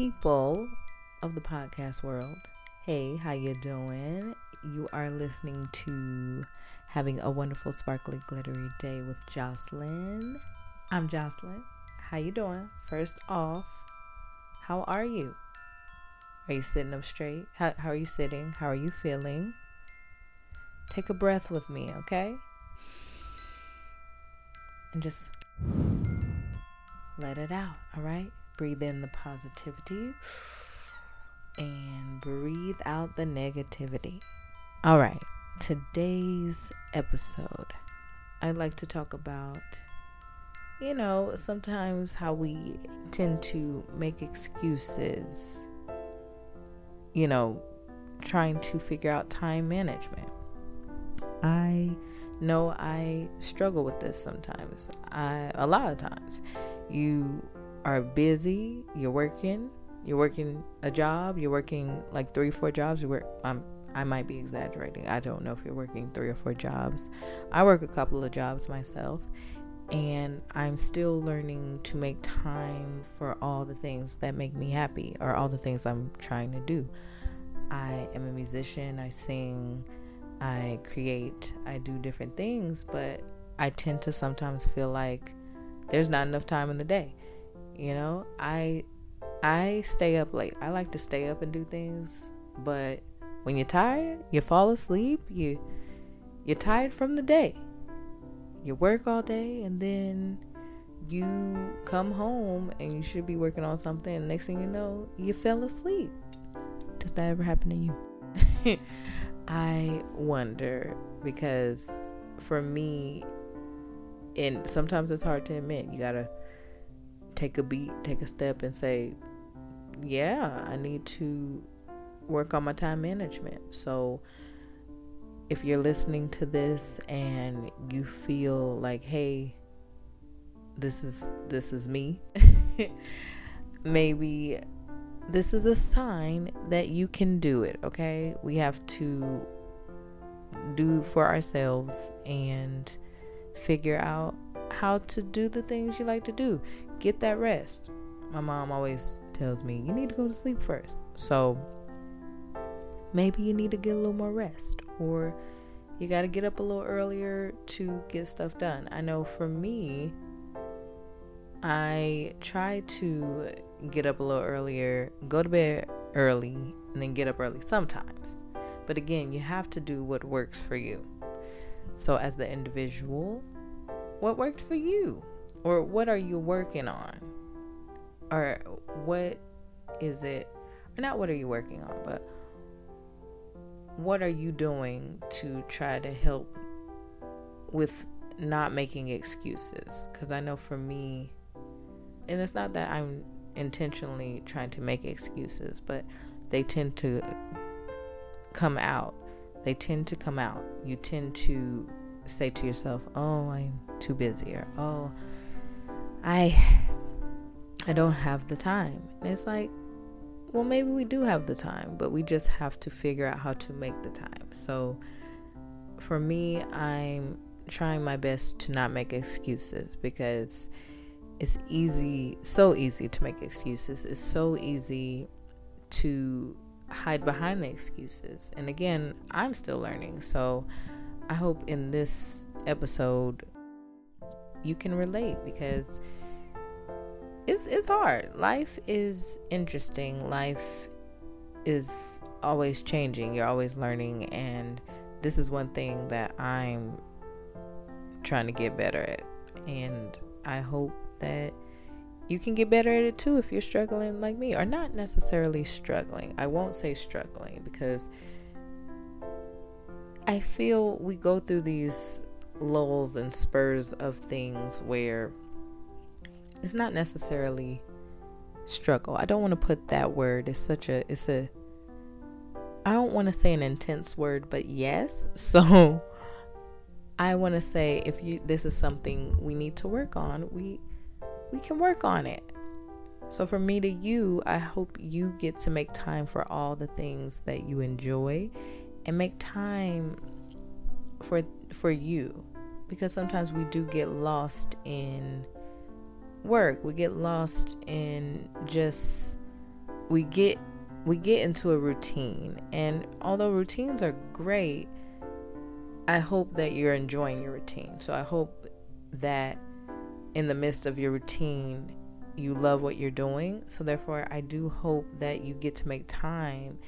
people of the podcast world. Hey, how you doing? You are listening to Having a Wonderful Sparkly Glittery Day with Jocelyn. I'm Jocelyn. How you doing? First off, how are you? Are you sitting up straight? How, how are you sitting? How are you feeling? Take a breath with me, okay? And just let it out, all right? Breathe in the positivity and breathe out the negativity. All right, today's episode, I'd like to talk about, you know, sometimes how we tend to make excuses, you know, trying to figure out time management. I know I struggle with this sometimes. I a lot of times. You are busy, you're working, you're working a job, you're working like three, four jobs. You work. Um, I might be exaggerating. I don't know if you're working three or four jobs. I work a couple of jobs myself, and I'm still learning to make time for all the things that make me happy or all the things I'm trying to do. I am a musician. I sing. I create. I do different things, but I tend to sometimes feel like there's not enough time in the day. You know, I I stay up late. I like to stay up and do things, but when you're tired, you fall asleep, you you're tired from the day. You work all day and then you come home and you should be working on something and next thing you know, you fell asleep. Does that ever happen to you? I wonder because for me and sometimes it's hard to admit. You got to take a beat, take a step and say, yeah, I need to work on my time management. So if you're listening to this and you feel like, hey, this is this is me, maybe this is a sign that you can do it, okay? We have to do for ourselves and figure out how to do the things you like to do. Get that rest. My mom always tells me you need to go to sleep first. So maybe you need to get a little more rest or you got to get up a little earlier to get stuff done. I know for me, I try to get up a little earlier, go to bed early, and then get up early sometimes. But again, you have to do what works for you. So, as the individual, what worked for you? Or what are you working on? Or what is it? Not what are you working on, but what are you doing to try to help with not making excuses? Because I know for me, and it's not that I'm intentionally trying to make excuses, but they tend to come out. They tend to come out. You tend to say to yourself, "Oh, I'm too busy," or "Oh, I I don't have the time." And it's like, well, maybe we do have the time, but we just have to figure out how to make the time. So for me, I'm trying my best to not make excuses because it's easy, so easy to make excuses. It's so easy to hide behind the excuses. And again, I'm still learning. So I hope in this episode you can relate because it's it's hard. Life is interesting. Life is always changing. You're always learning and this is one thing that I'm trying to get better at. And I hope that you can get better at it too if you're struggling like me or not necessarily struggling. I won't say struggling because I feel we go through these lulls and spurs of things where it's not necessarily struggle. I don't want to put that word. It's such a it's a I don't want to say an intense word, but yes. So I want to say if you this is something we need to work on, we we can work on it. So for me to you, I hope you get to make time for all the things that you enjoy and make time for for you because sometimes we do get lost in work. We get lost in just we get we get into a routine. And although routines are great i hope that you're enjoying your routine. So i hope that in the midst of your routine you love what you're doing. So therefore i do hope that you get to make time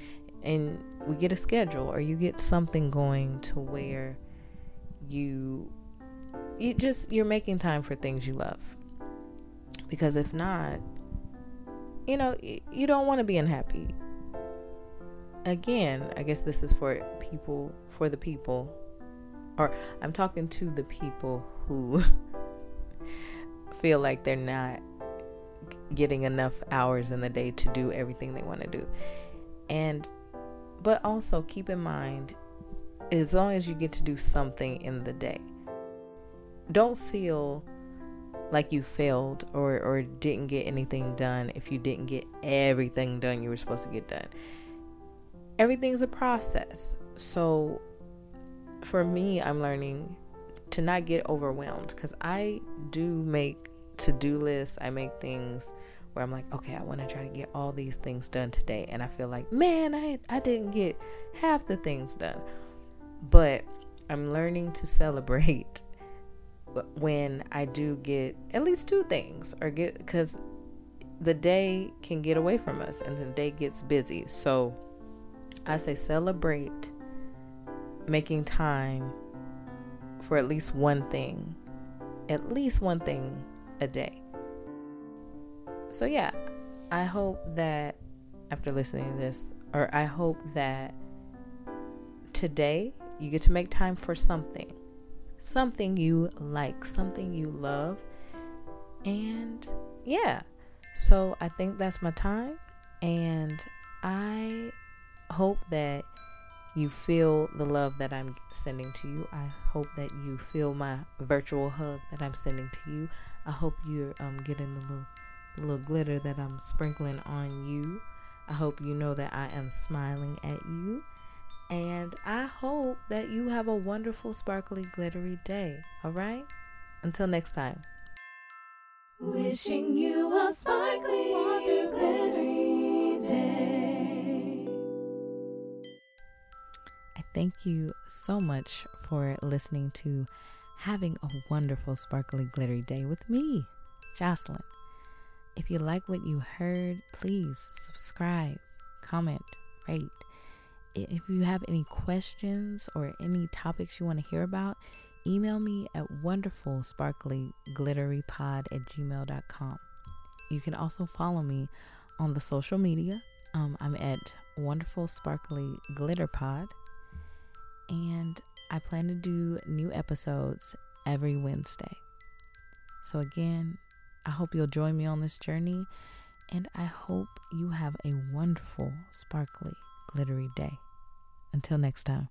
and we get a schedule or you get something going to where you you just you're making time for things you love. Because if not you know you don't want to be unhappy. Again i guess this is for people for the people or i'm talking to the people who feel like they're not getting enough hours in the day to do everything they want to do. And but also keep in mind as long as you get to do something in the day don't feel like you failed or, or didn't get anything done if you didn't get everything done you were supposed to get done. Everything's a process. So for me, I'm learning to not get overwhelmed because I do make to do lists. I make things where I'm like, okay, I want to try to get all these things done today. And I feel like, man, I, I didn't get half the things done. But I'm learning to celebrate when I do get at least two things or get because the day can get away from us and the day gets busy. So I say celebrate making time for at least one thing, at least one thing a day. So, yeah, I hope that after listening to this, or I hope that today you get to make time for something something you like, something you love. And yeah, so I think that's my time. And I hope that you feel the love that I'm sending to you. I hope that you feel my virtual hug that I'm sending to you. I hope you're um, getting the little, the little glitter that I'm sprinkling on you. I hope you know that I am smiling at you. And I hope that you have a wonderful, sparkly, glittery day. All right? Until next time. Wishing you a sparkly, glittery day. I thank you so much for listening to Having a Wonderful, Sparkly, Glittery Day with me, Jocelyn. If you like what you heard, please subscribe, comment, rate if you have any questions or any topics you want to hear about, email me at wonderfulsparklyglitterypod at gmail.com. You can also follow me on the social media. Um, I'm at Wonderful Sparkly Glitter Pod. And I plan to do new episodes every Wednesday. So, again, I hope you'll join me on this journey. And I hope you have a wonderful, sparkly, glittery day. Until next time.